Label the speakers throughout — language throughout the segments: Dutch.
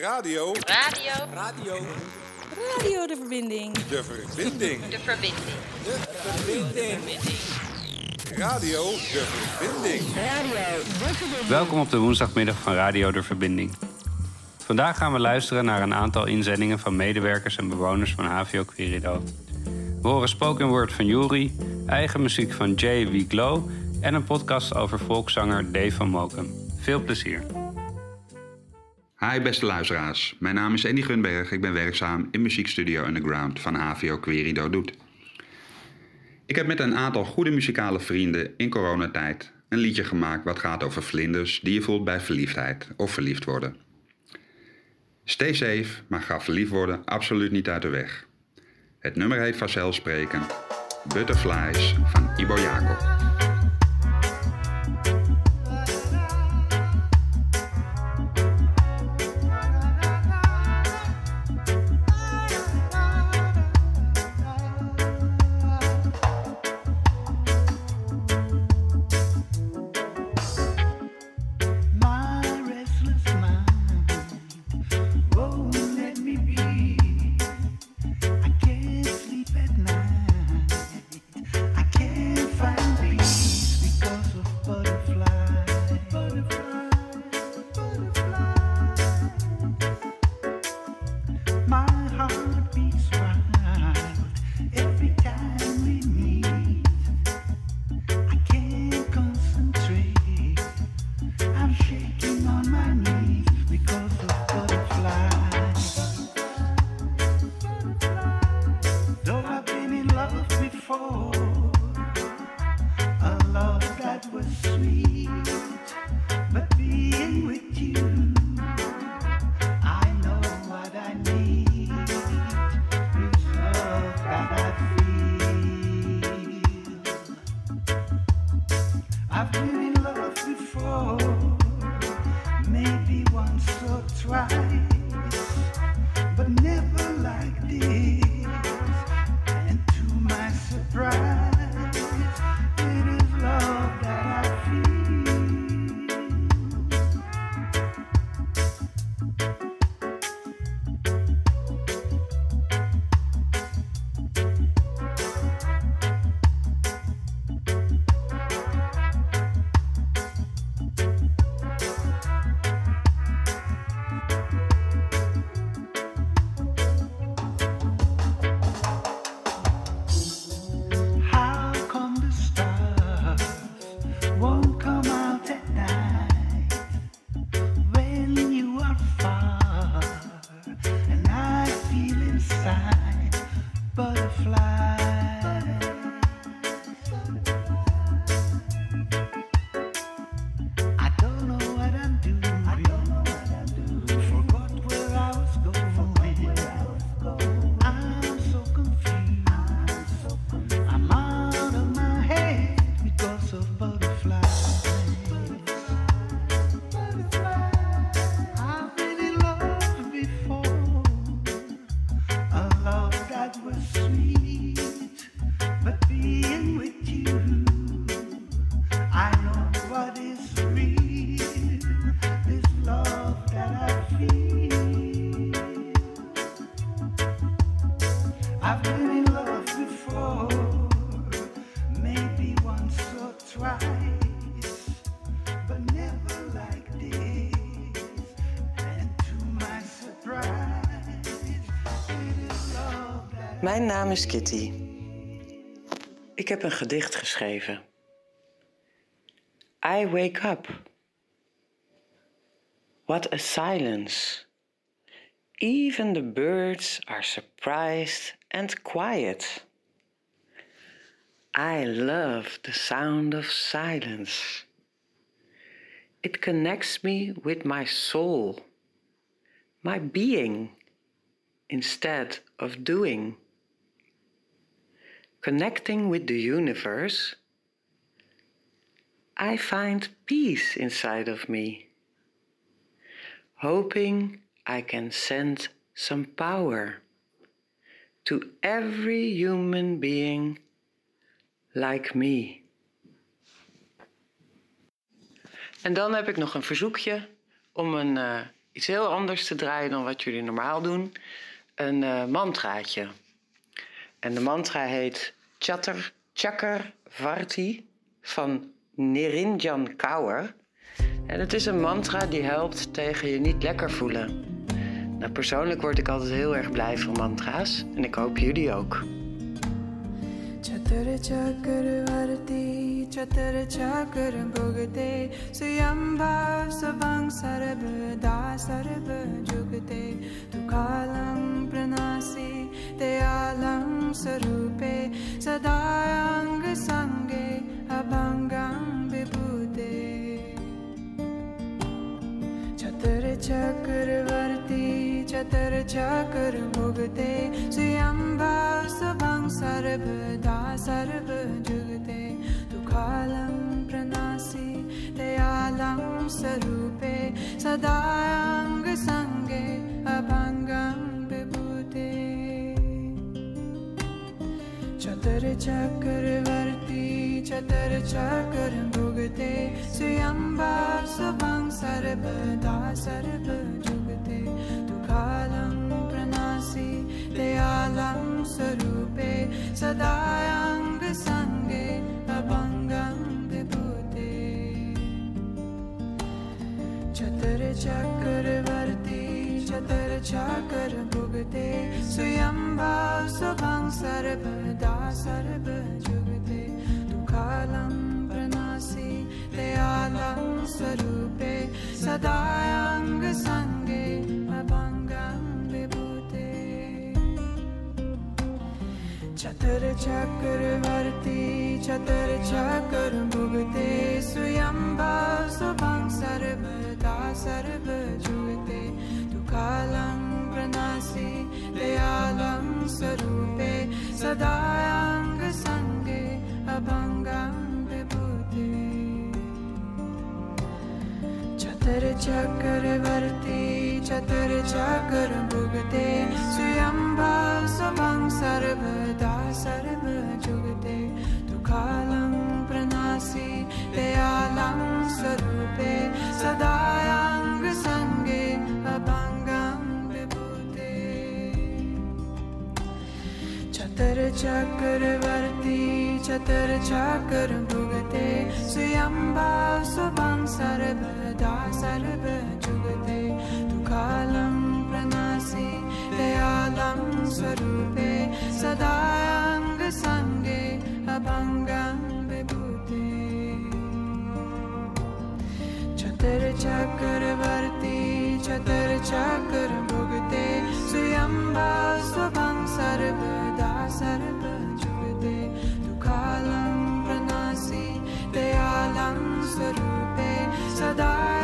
Speaker 1: Radio.
Speaker 2: Radio.
Speaker 1: Radio.
Speaker 3: Radio de verbinding.
Speaker 1: De verbinding.
Speaker 2: De verbinding.
Speaker 1: De verbinding. Radio de verbinding.
Speaker 4: Welkom op de woensdagmiddag van Radio de Verbinding. Vandaag gaan we luisteren naar een aantal inzendingen van medewerkers en bewoners van HVO Querido. We horen spoken word van Juri, eigen muziek van Jay Wieglo en een podcast over volkszanger Dave van Mokum. Veel plezier.
Speaker 5: Hi beste luisteraars, mijn naam is Andy Gunberg. Ik ben werkzaam in muziekstudio Underground van HVO Querido Doet. Ik heb met een aantal goede muzikale vrienden in coronatijd een liedje gemaakt wat gaat over vlinders die je voelt bij verliefdheid of verliefd worden. Stay safe, maar ga verliefd worden absoluut niet uit de weg. Het nummer heet vanzelfsprekend Butterflies van Ibo Jacob.
Speaker 6: Mijn naam is Kitty. Ik heb een gedicht geschreven. I wake up. What a silence. Even the birds are surprised and quiet. I love the sound of silence. It connects me with my soul, my being, instead of doing. Connecting with the universe, I find peace inside of me, hoping I can send some power to every human being like me. En dan heb ik nog een verzoekje om een eh, iets heel anders te draaien dan wat jullie normaal doen. Een eh, mantraatje. En de mantra heet Chatter Chakar Varti van Nirinjan Kaur. En het is een mantra die helpt tegen je niet lekker voelen. Nou, persoonlijk word ik altijd heel erg blij van mantra's. En ik hoop jullie ook.
Speaker 2: चतुर चक्रवर्ती चतुर चक्र भुगते स्वयं भाव स्वभं सर्वदा सर्व जुगते तु कालं प्रणासि ते आलं स्वरूपे सदाङ्ग सङ्गे अभङ्गं विभूते चतुर चक्रवर्ती चतुर् चक्रभुगते श्रियम्ब सुभं सर्वदा सर्वजुगते। दुःखालं प्रनासि दयालं स्वरूपे सदाङ्गे अभङ्गभूते चतुर्चक्रवर्ती चतुर्चक्र भुगते श्रियम्बा शुभं सर्वदा सर्वजुगते। कृपालं प्रणासि दयालं स्वरूपे सदायाङ्गसङ्गे अभङ्गं विभूते चतुर्चक्रवर्ती चतुर्चकर चतुर्चक्रवर्ती चतुर्चक्र भुगते स्वयं भोभं सर्वदा सर्वजुगते तु कालं प्रणासि दयालं स्वरूपे सदायङ्गे अभङ्गभूते चतुर्चक्रवर्ती चतुर्चक्र भुगते स्वयं भोभं सर्वदा सर्वजुगते तु कालं प्रनासि, दयालं स्वरूपे, सदायाङ्गसङ्गे अपाङ्गं विभूते। चतुर्चक्रवर्ती चतुर्चक्रभुगते स्वयम्बा स्वं सर्वदा सर्वजुगते तु कालं प्रनासि, दयालं स्वरूपे, सदा चतुर्चक्रवर्ती चतुर्चक्र भुगते स्वयं वा स्वभं सर्वदा सर्वते दुकालं प्रणासि दयालं स्वरूपे सदा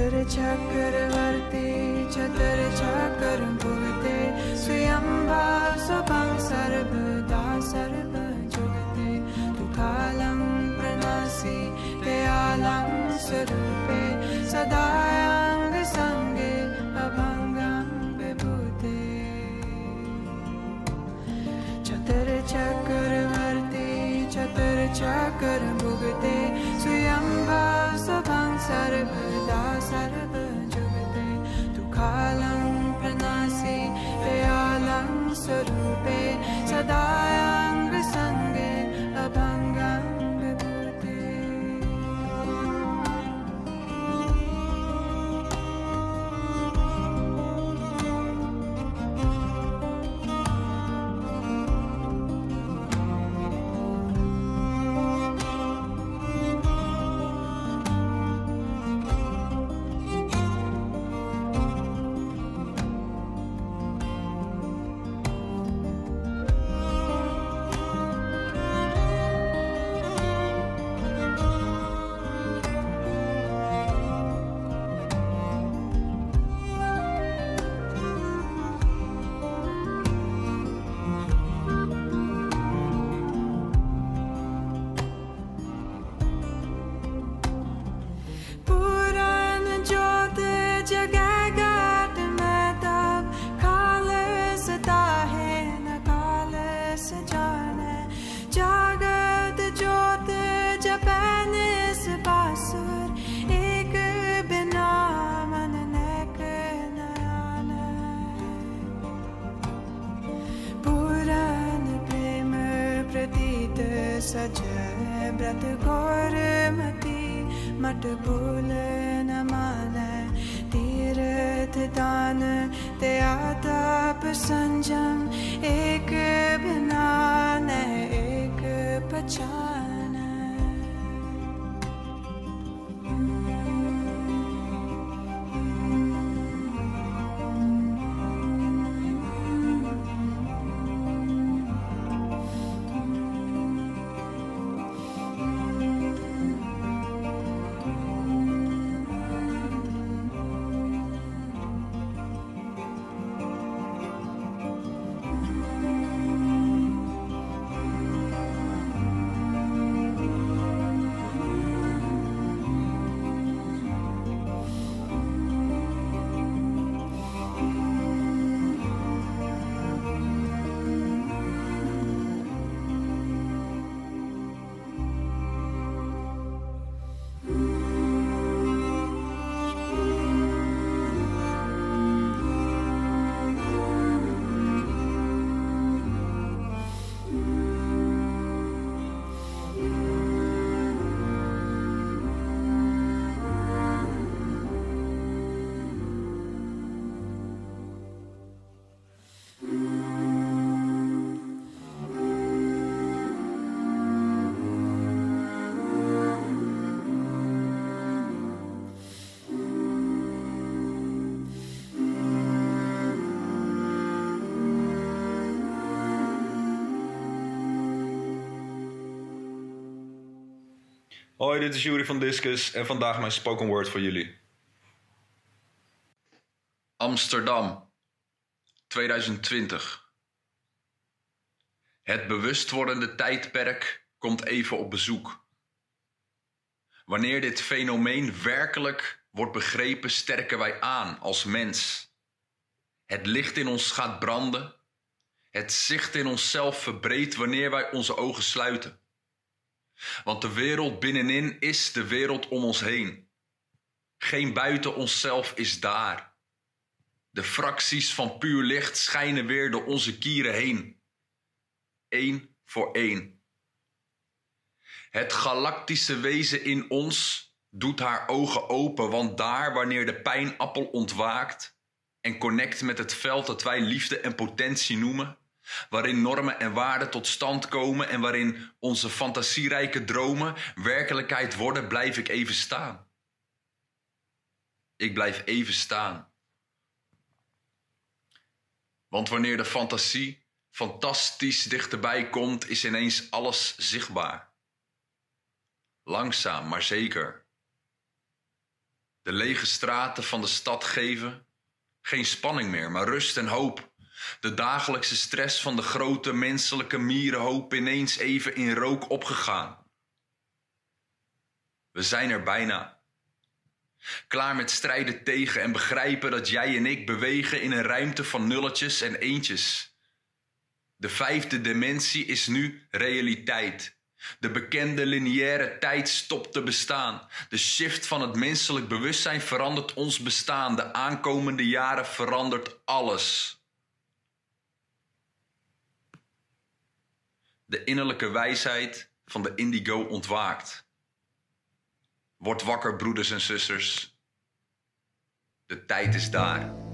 Speaker 2: छतर चक्रवर्ती चक्र भुगते। स्वयंब स्वपं सर्वदा सर्व जुगते। कालं प्रणसी दयालम स्वरूपे। संगे अभंगभ विभूते। चतर चक्रवर्ती चतर चक्रभुवते स्वयंभा स्वपं सर्वदा sarada jagde tu kalam सज व्रत गौर मती, मट भूल न मान। तीर्थ दान त्याताप संजम, एक बिना न एक पहचान
Speaker 7: Hoi, dit is Jury van Discus en vandaag mijn spoken word voor jullie. Amsterdam, 2020. Het bewustwordende tijdperk komt even op bezoek. Wanneer dit fenomeen werkelijk wordt begrepen, sterken wij aan als mens. Het licht in ons gaat branden. Het zicht in onszelf verbreedt wanneer wij onze ogen sluiten. Want de wereld binnenin is de wereld om ons heen. Geen buiten onszelf is daar. De fracties van puur licht schijnen weer door onze kieren heen. Eén voor één. Het galactische wezen in ons doet haar ogen open, want daar, wanneer de pijnappel ontwaakt en connect met het veld dat wij liefde en potentie noemen, waarin normen en waarden tot stand komen en waarin onze fantasierijke dromen werkelijkheid worden, blijf ik even staan. Ik blijf even staan. Want wanneer de fantasie fantastisch dichterbij komt, is ineens alles zichtbaar. Langzaam, maar zeker. De lege straten van de stad geven geen spanning meer, maar rust en hoop. De dagelijkse stress van de grote menselijke mierenhoop ineens even in rook opgegaan. We zijn er bijna. Klaar met strijden tegen en begrijpen dat jij en ik bewegen in een ruimte van nulletjes en eentjes. De vijfde dimensie is nu realiteit. De bekende lineaire tijd stopt te bestaan. De shift van het menselijk bewustzijn verandert ons bestaan. De aankomende jaren verandert alles. De innerlijke wijsheid van de indigo ontwaakt. Word wakker, broeders en zusters. De tijd is daar.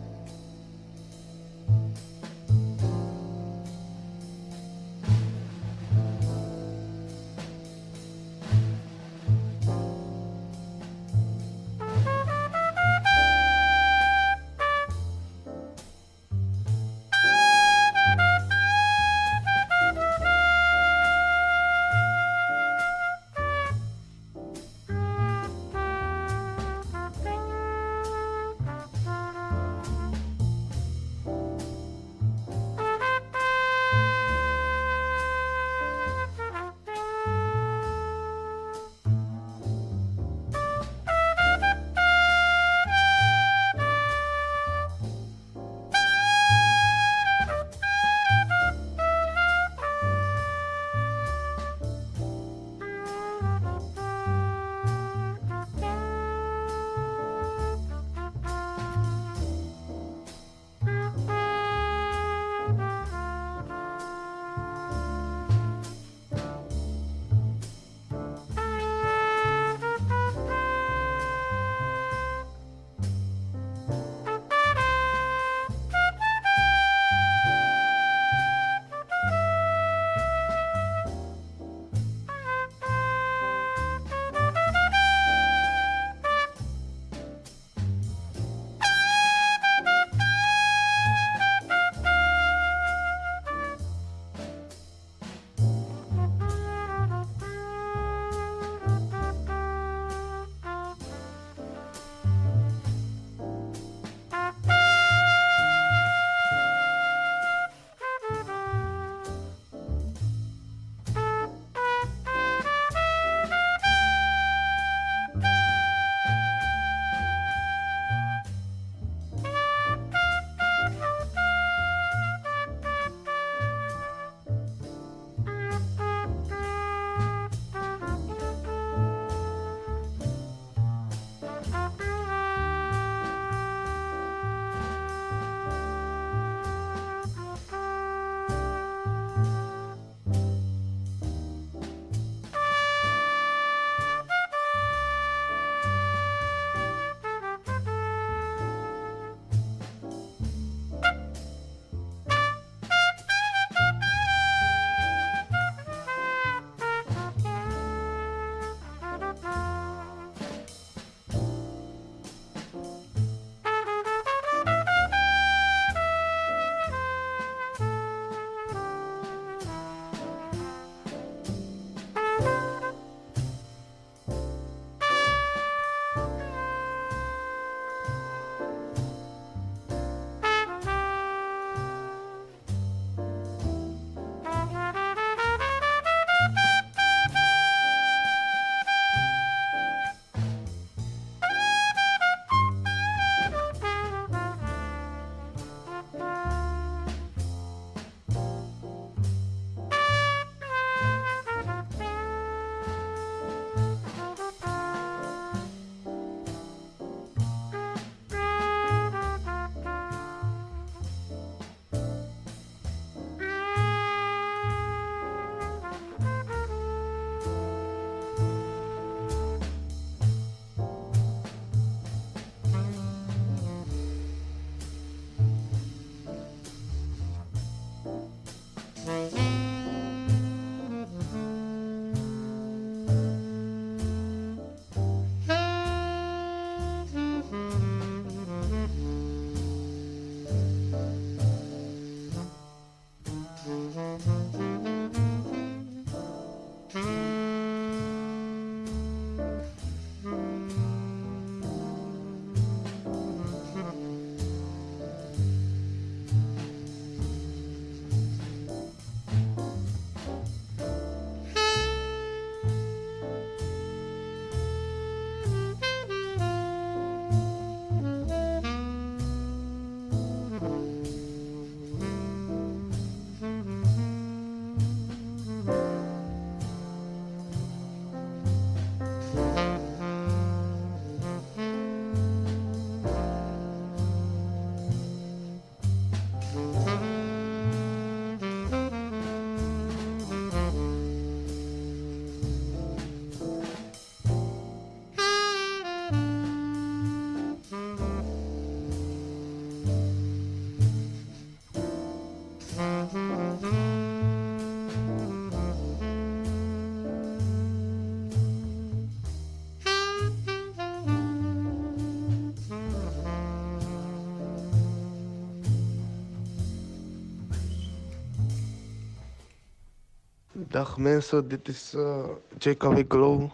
Speaker 8: Dag mensen, dit is eh JKW Glow.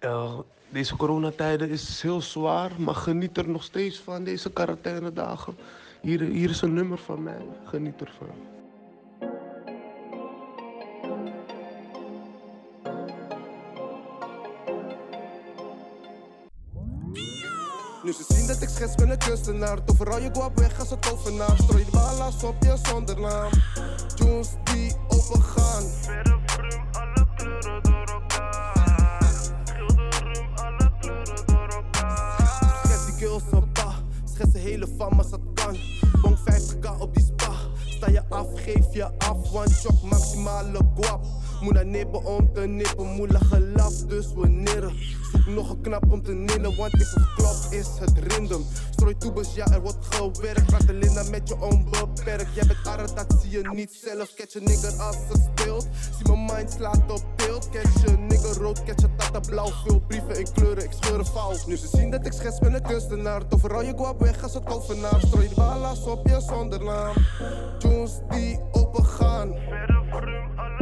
Speaker 8: Ja, deze coronatijden is heel zwaar, maar geniet er nog steeds van deze quarantainedagen. Hier, hier is een nummer van mij, geniet ervan.
Speaker 9: Nu ze zien dat ik schets ben een kunstenaar Overal je guap weg als een tovenaar Strooi de ballas op je zonder naam Tunes die Verre vrum, alle kleuren door elkaar. Schilder alle kleuren door elkaar. Schets die girls op pa Schets de hele fam als dat kan. Bong 50k op die spa. Sta je af, geef je af One chok, maximale guap. Moet naar nippen om te nippen Moela gelaf, dus we nirren Nog een knap om te nillen Want is het klop, is het rindem Strooi toebes, ja er wordt gewerkt. Raak de linda met je onbeperkt Jij bent arret, dat zie je niet zelf. Catch je nigger als het speelt. Zie mijn mind slaat op beeld. Catch je nigger rood, catch je tata blauw. Veel brieven in kleuren, ik scheur een fout. Nu ze zien dat ik schets ben een kunstenaar. Overal je guap weg als het tovenaar Strooi de ballas op je zonder naam. Tunes die opengaan Verre vrum, alle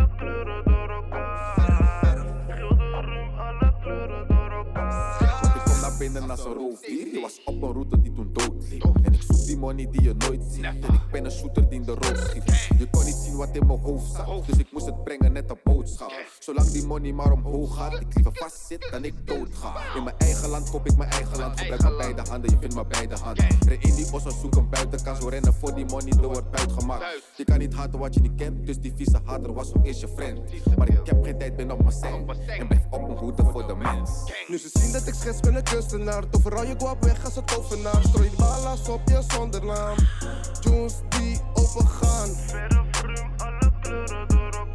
Speaker 10: Ik naar een roofdier. Je was op een route die toen dood liep. En ik zoek die money die je nooit ziet. En ik ben een shooter die in de rood schiet. Je kon niet zien wat in mijn hoofd zat. Dus ik moest het brengen net een boodschap. Zolang die money maar omhoog gaat, ik liever vast zit dan ik dood ga. In mijn eigen land koop ik mijn eigen land. Gebruik maar beide handen, je vindt maar beide handen. Ren in die bos en zoek een buitenkans. We rennen voor die money, er wordt buitgemaakt. Je kan niet haten wat je niet kent. Dus die vieze hater was ook eens je friend. Maar ik heb geen tijd, ben op mijn cent. En blijf op mijn hoede voor de mens.
Speaker 9: Nu ze zien dat ik schets ben een kunstenaar Overal je guap weg als een tovenaar. Strooi de ballas op je zonder naam. Tunes die opengaan Verre vrum, alle kleuren door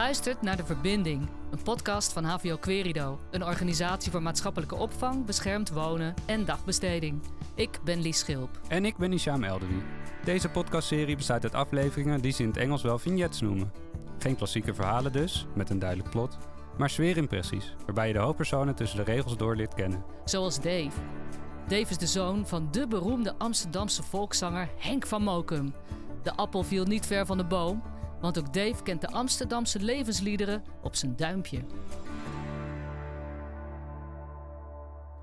Speaker 11: luistert naar De Verbinding, een podcast van HVO Querido, een organisatie voor maatschappelijke opvang, beschermd wonen en dagbesteding. Ik ben Lies Schilp.
Speaker 4: En ik ben Isham Elderi. Deze podcastserie bestaat uit afleveringen die ze in het Engels wel vignettes noemen. Geen klassieke verhalen dus, met een duidelijk plot, maar sfeerimpressies, waarbij je de hoofdpersonen tussen de regels door leert kennen.
Speaker 11: Zoals Dave. Dave is de zoon van de beroemde Amsterdamse volkszanger Henk van Mokum. De appel viel niet ver van de boom, want ook Dave kent de Amsterdamse levensliederen op zijn duimpje.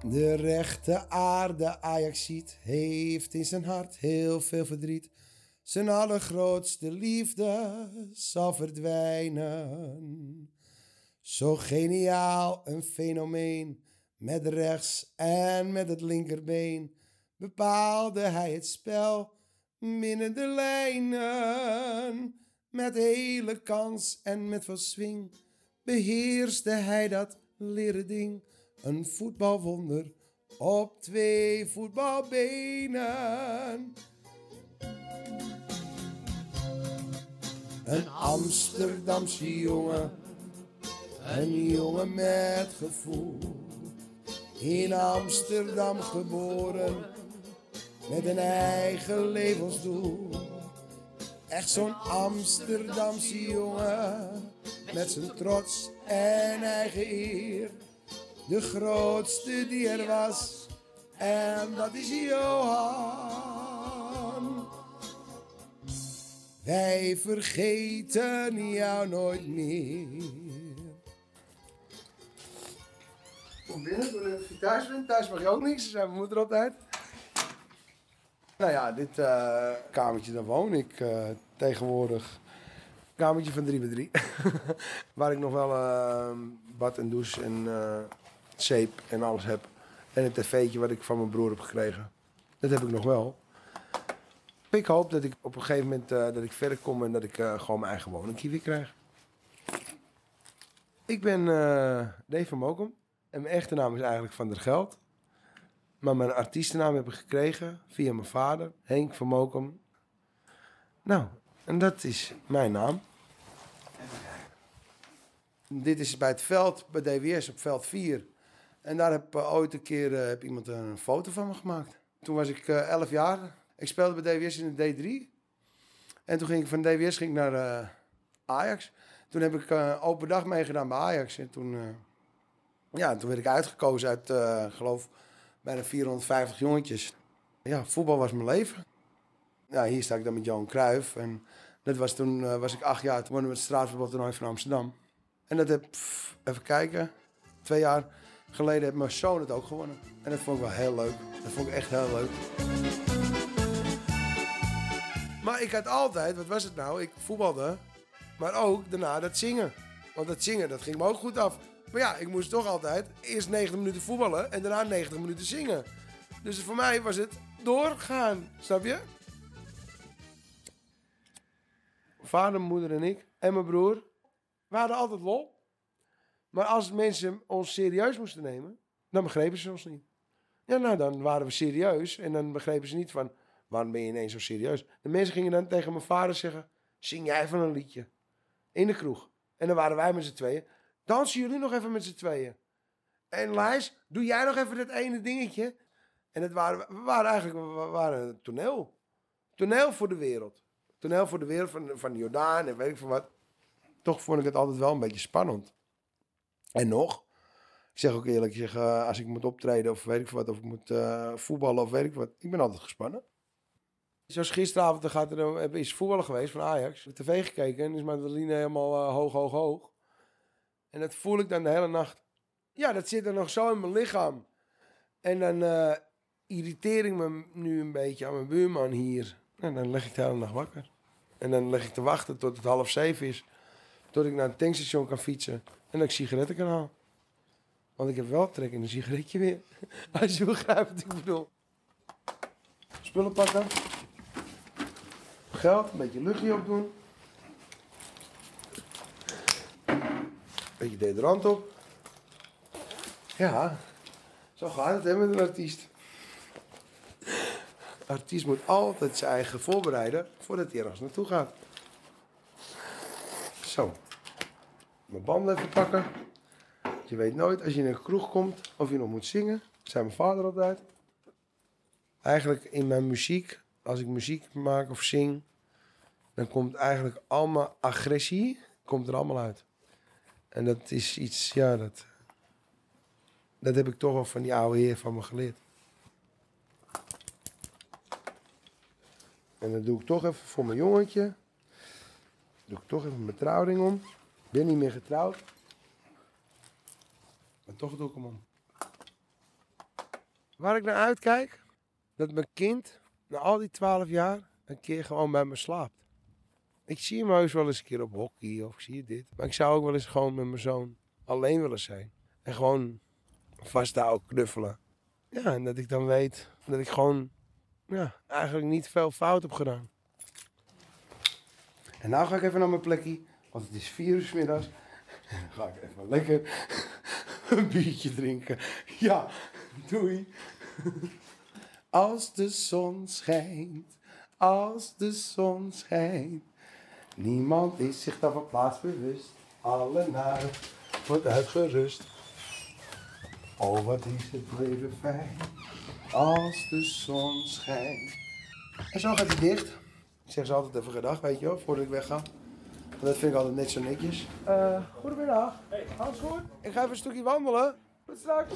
Speaker 12: De rechte aarde Ajaxiet heeft in zijn hart heel veel verdriet. Zijn allergrootste liefde zal verdwijnen. Zo geniaal een fenomeen. Met rechts en met het linkerbeen bepaalde hij het spel binnen de lijnen. Met hele kans en met veel swing beheerste hij dat leren ding. Een voetbalwonder op twee voetbalbenen. Een Amsterdamse jongen, een jongen met gevoel. In Amsterdam geboren, met een eigen levensdoel. Echt zo'n Amsterdamse jongen, met zijn trots en eigen eer. De grootste die er was, en dat is Johan. Wij vergeten jou nooit meer. Kom binnen, toen ik thuis ben. Thuis mag je ook niks, zei mijn moeder altijd. Nou ja, dit eh, kamertje, daar woon ik eh, tegenwoordig. Kamertje van 3 bij 3 Waar ik nog wel eh, bad en douche en eh zeep en alles heb. En een tv'tje wat ik van mijn broer heb gekregen. Dat heb ik nog wel. Ik hoop dat ik op een gegeven moment dat ik verder kom en dat ik gewoon mijn eigen woning weer krijg. Ik ben Dave van Mokum. En mijn echte naam is eigenlijk Van der Geld. Maar mijn artiestennaam heb ik gekregen via mijn vader, Henk van Mokum. Nou, En dat is mijn naam. Dit is bij het veld, bij DWS op veld 4. En daar heb eh, ooit een keer eh, heb iemand een foto van me gemaakt. Toen was ik eh 11 jaar. Ik speelde bij DWS in de D3. En toen ging ik van DWS ging naar Ajax. Toen heb ik open dag meegedaan bij Ajax. En toen, ja, toen werd ik uitgekozen uit, geloof bijna 450 jongetjes. Ja, voetbal was mijn leven. Ja, hier sta ik dan met Johan Cruijff. En dat was toen eh, was ik acht jaar. Toen wonnen we het straatvoetbaltoernooi van Amsterdam. En dat heb, even kijken, twee jaar geleden heeft mijn zoon het ook gewonnen. En dat vond ik wel heel leuk. Dat vond ik echt heel leuk. Maar ik had altijd, wat was het nou? Ik voetbalde, maar ook daarna dat zingen. Want dat zingen, dat ging me ook goed af. Maar ja, ik moest toch altijd eerst 90 minuten voetballen en daarna 90 minuten zingen. Dus voor mij was het doorgaan, snap je? Vader, moeder en ik en mijn broer, we altijd lol. Maar als mensen ons serieus moesten nemen, dan begrepen ze ons niet. Ja, nou, dan waren we serieus en dan begrepen ze niet van, waarom ben je ineens zo serieus? De mensen gingen dan tegen mijn vader zeggen, zing jij even een liedje. In de kroeg. En dan waren wij met z'n tweeën. Dansen jullie nog even met z'n tweeën? En Lijs, doe jij nog even dat ene dingetje? En het waren, we waren eigenlijk we waren een toneel. Toneel voor de wereld. Toneel voor de wereld van, van Jordaan en weet ik veel wat. Toch vond ik het altijd wel een beetje spannend. En nog, ik zeg ook eerlijk, ik zeg, eh, als ik moet optreden of weet ik wat, of ik moet eh, voetballen of weet ik wat, ik ben altijd gespannen. Zoals gisteravond dan gaat er, is voetballen geweest van Ajax. Ik tv gekeken en is mijn adrenaline helemaal eh, hoog, hoog, hoog. En dat voel ik dan de hele nacht. Ja, dat zit er nog zo in mijn lichaam. En dan eh, irriteer ik me nu een beetje aan mijn buurman hier. En dan leg ik de hele nacht wakker. En dan leg ik te wachten tot het half zeven is. Tot ik naar een tankstation kan fietsen. En dat ik sigaretten kan halen. Want ik heb wel trek in een sigaretje weer. Als je begrijpt wat ik bedoel. Spullen pakken. Geld, een beetje luchtje opdoen. Beetje deodorant op. Ja, zo gaat het hè met een artiest. Een artiest moet altijd zijn eigen voorbereiden voordat hij ergens naartoe gaat. Zo. Mijn banden even pakken. Je weet nooit als je in een kroeg komt of je nog moet zingen. Dat zei mijn vader altijd. Eigenlijk in mijn muziek, als ik muziek maak of zing, dan komt eigenlijk allemaal agressie komt er allemaal uit. En dat is iets, ja, dat, dat heb ik toch wel van die oude heer van me geleerd. En dat doe ik toch even voor mijn jongetje. Doe ik toch even mijn trouwring om. Ik ben niet meer getrouwd. Maar toch doe ik hem om. Waar ik naar uitkijk, dat mijn kind na al die twaalf jaar een keer gewoon bij me slaapt. Ik zie hem heus wel eens een keer op hockey of ik zie dit. Maar ik zou ook wel eens gewoon met mijn zoon alleen willen zijn. En gewoon vasthouden, knuffelen. Ja, en dat ik dan weet dat ik gewoon ja, eigenlijk niet veel fout heb gedaan. En nou ga ik even naar mijn plekje, want het is vier uur middags. Ga ik even lekker een biertje drinken. Ja, doei. Als de zon schijnt, als de zon schijnt. Niemand is zich dan van plaats bewust. Alle naar wordt uitgerust. Oh, wat is het leven fijn. Als de zon schijnt. En zo gaat hij dicht. Ik zeg ze altijd even gedag, weet je wel, voordat ik wegga. Want dat vind ik altijd net zo netjes. Eh, goedemiddag. Hey. Alles goed? Ik ga even een stukje wandelen. Tot straks.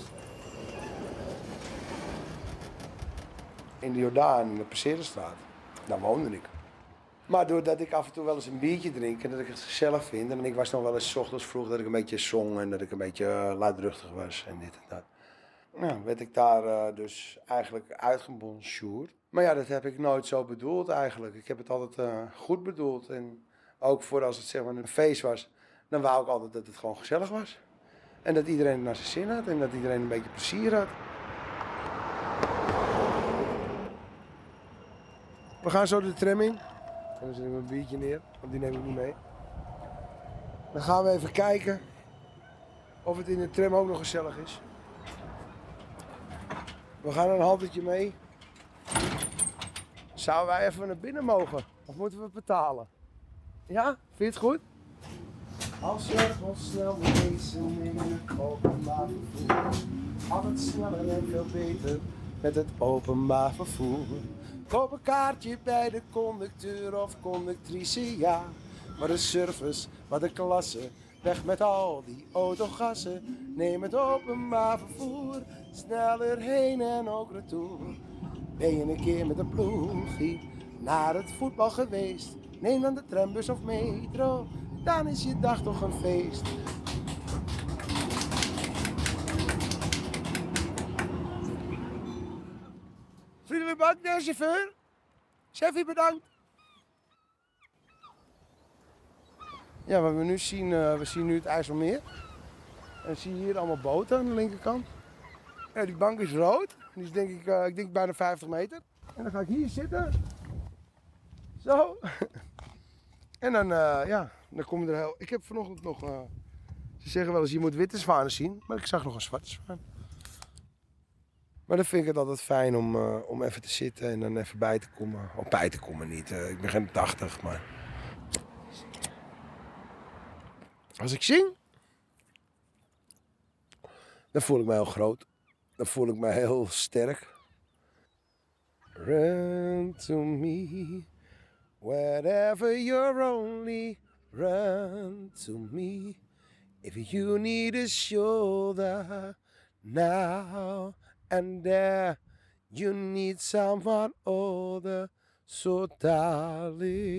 Speaker 12: In de Jordaan, in de Passerenstraat. Daar woonde ik. Maar doordat ik af en toe wel eens een biertje drink en dat ik het gezellig vind. En ik was dan wel eens ochtends vroeg dat ik een beetje zong en dat ik een beetje eh, luidruchtig was en dit en dat. Nou, werd ik daar eh, dus eigenlijk uitgebonjourd. Maar ja, dat heb ik nooit zo bedoeld eigenlijk. Ik heb het altijd eh, goed bedoeld. En ook voor als het zeg maar een feest was, dan wou ik altijd dat het gewoon gezellig was. En dat iedereen het naar zijn zin had en dat iedereen een beetje plezier had. We gaan zo de tram in. En dan zet ik mijn biertje neer, want die neem ik niet mee. Dan gaan we even kijken of het in de tram ook nog gezellig is. We gaan een haltertje mee. Zouden wij even naar binnen mogen? Of moeten we betalen? Ja, vind je het goed? Als je nog snel wezen in het openbaar vervoer. Altijd sneller en veel beter met het openbaar vervoer. Koop een kaartje bij de conducteur of conductrice, ja. Maar de service, wat de klasse, weg met al die autogassen. Neem het openbaar vervoer, sneller heen en ook retour. Ben je een keer met een ploegie naar het voetbal geweest? Neem dan de trambus of metro, dan is je dag toch een feest. De chauffeur. Chefie, bedankt. Ja, wat we nu zien, eh, we zien nu het IJsselmeer. En zie je hier allemaal boten aan de linkerkant. Ja, die bank is rood. Die is denk ik, eh, ik denk bijna 50 meter. En dan ga ik hier zitten. Zo. En dan, eh, ja, dan kom je er heel... Ik heb vanochtend nog... ze zeggen wel eens, je moet witte zwanen zien. Maar ik zag nog een zwarte zwaan. Maar dan vind ik het altijd fijn om, eh, om even te zitten en dan even bij te komen. Of bij te komen niet. eh, ik ben geen 80, maar... Als ik zing... Dan voel ik me heel groot. Dan voel ik me heel sterk. Run to me. Wherever you're only, run to me. If you need a shoulder now and there, you need someone older. So, darling,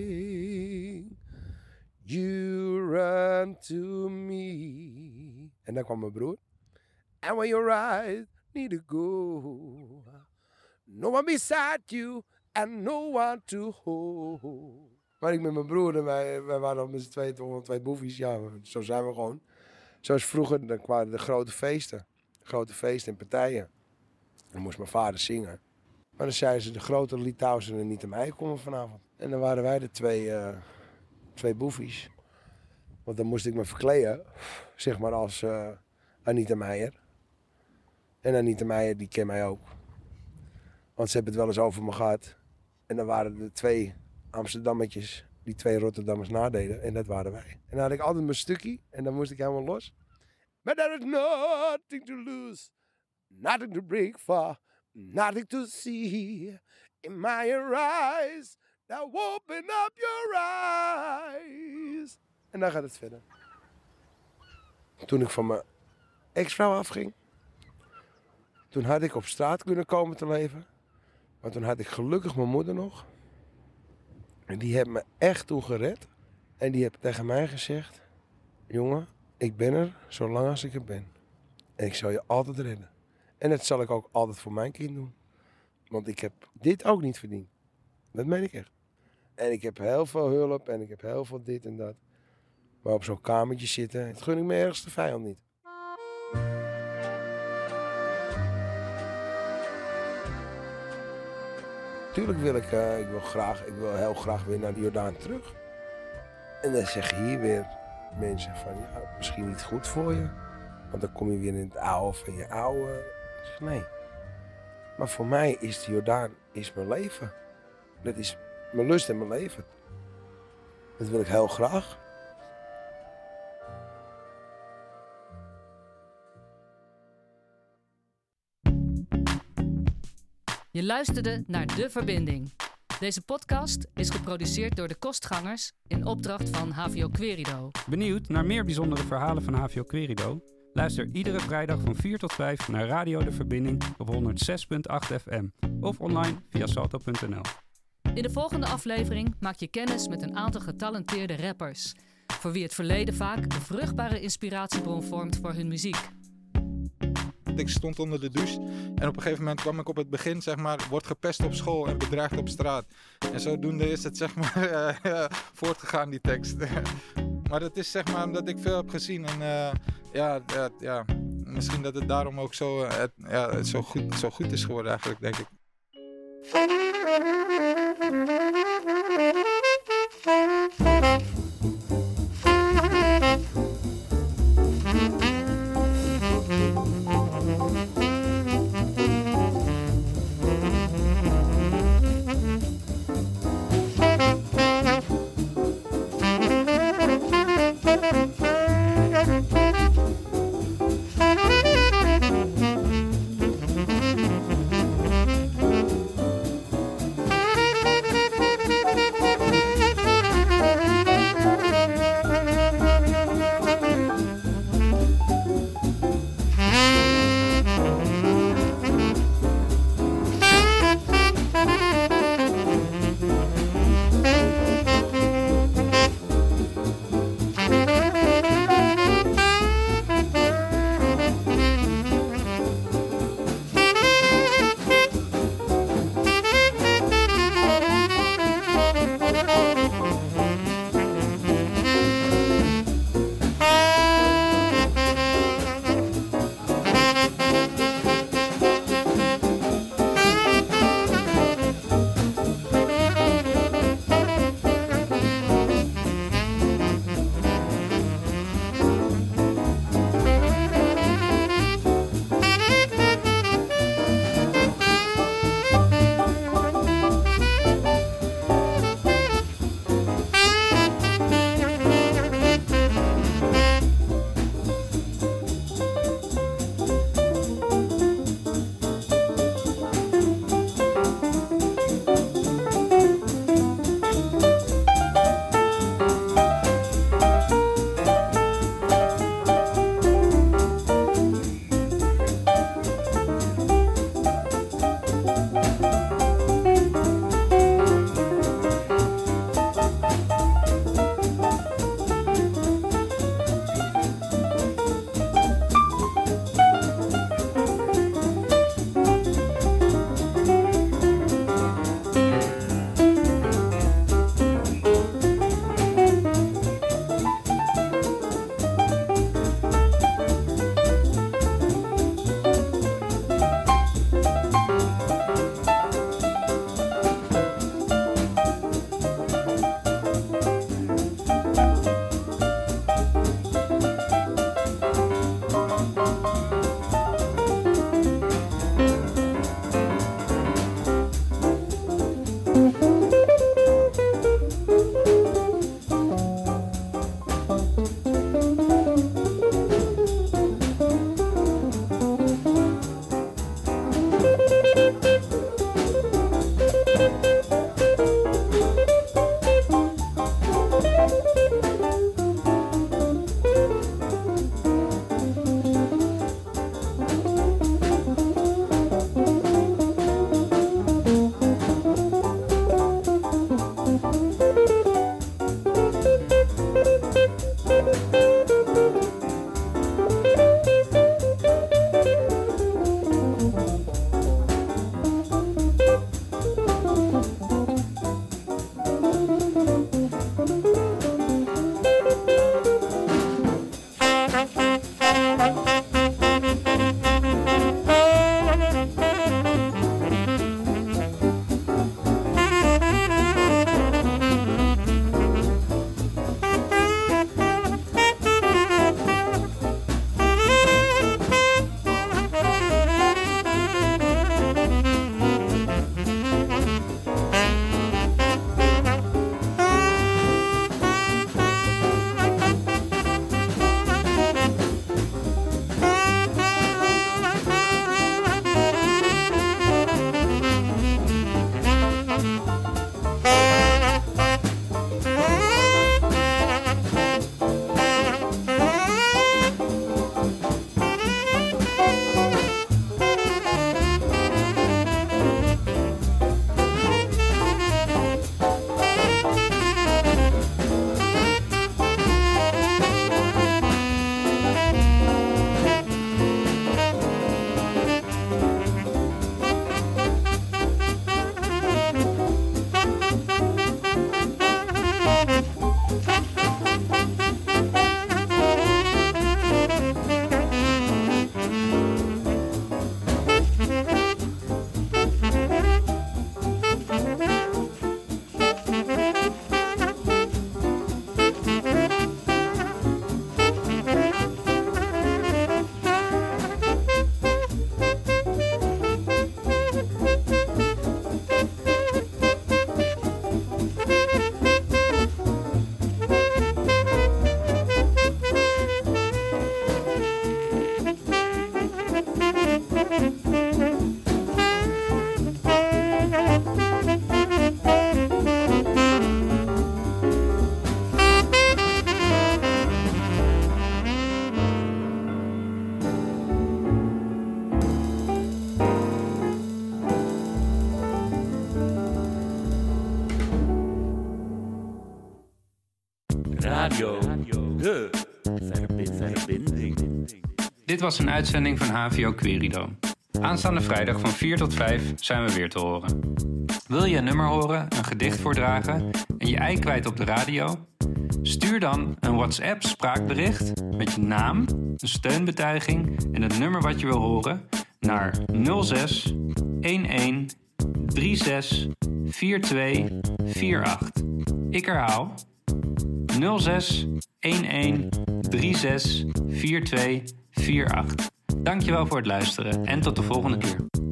Speaker 12: you run to me. En dan kwam mijn broer. And when you're right, need to go. No one beside you and no one to hold. Maar ik met mijn broer en wij, wij waren nog met z'n tweeën, twee boefies. Ja, zo zijn we gewoon. Zoals vroeger, dan kwamen de grote feesten. Grote feesten en partijen. Dan moest mijn vader zingen. Maar dan zeiden ze, de grote en niet aan mij komen vanavond. En dan waren wij de twee, eh, twee boefies. Want dan moest ik me verkleden, zeg maar als eh, Anita Meijer. En Anita Meijer, die ken mij ook. Want ze hebben het wel eens over me gehad. En dan waren er twee Amsterdammetjes die twee Rotterdammers nadeden. En dat waren wij. En dan had ik altijd mijn stukje en dan moest ik helemaal los. But there is nothing to lose, nothing to break for, nothing to see. In my eyes, now open up your eyes. En dan gaat het verder. Toen ik van mijn ex-vrouw afging, toen had ik op straat kunnen komen te leven. Maar toen had ik gelukkig mijn moeder nog. En die heeft me echt toen gered. En die heeft tegen mij gezegd: Jongen, ik ben er zolang als ik er ben. En ik zal je altijd redden. En dat zal ik ook altijd voor mijn kind doen. Want ik heb dit ook niet verdiend. Dat meen ik echt. En ik heb heel veel hulp en ik heb heel veel dit en dat. Maar op zo'n kamertje zitten, dat gun ik mijn ergste vijand niet. Tuurlijk wil ik, eh, ik wil graag, ik wil heel graag weer naar de Jordaan terug. En dan zeggen hier weer mensen van, ja, misschien niet goed voor je. Want dan kom je weer in het oude van je oude. Ik zeg, nee. Maar voor mij is de Jordaan is mijn leven. Dat is mijn lust en mijn leven. Dat wil ik heel graag.
Speaker 11: Je luisterde naar De Verbinding. Deze podcast is geproduceerd door de Kostgangers in opdracht van HVO Querido.
Speaker 4: Benieuwd naar meer bijzondere verhalen van HVO Querido? Luister iedere vrijdag van 4 tot 5 naar Radio De Verbinding op 106.8 FM of online via salto.nl.
Speaker 11: In de volgende aflevering maak je kennis met een aantal getalenteerde rappers, voor wie het verleden vaak een vruchtbare inspiratiebron vormt voor hun muziek.
Speaker 13: Ik stond onder de douche en op een gegeven moment kwam ik op het begin, zeg maar, wordt gepest op school en bedreigd op straat. En zodoende is het, zeg maar, eh, voortgegaan, die tekst. Maar dat is zeg maar omdat ik veel heb gezien. En eh, ja, ja, ja, misschien dat het daarom ook zo, eh, ja, zo, goed, zo goed is geworden eigenlijk, denk ik.
Speaker 4: Was een uitzending van HVO Querido. Aanstaande vrijdag van 4 tot 5 zijn we weer te horen. Wil je een nummer horen, een gedicht voordragen en je ei kwijt op de radio? Stuur dan een WhatsApp spraakbericht met je naam, een steunbetuiging en het nummer wat je wil horen naar 06 11 36 42 48. Ik herhaal 06 11 36 42 48. Dankjewel voor het luisteren en tot de volgende keer.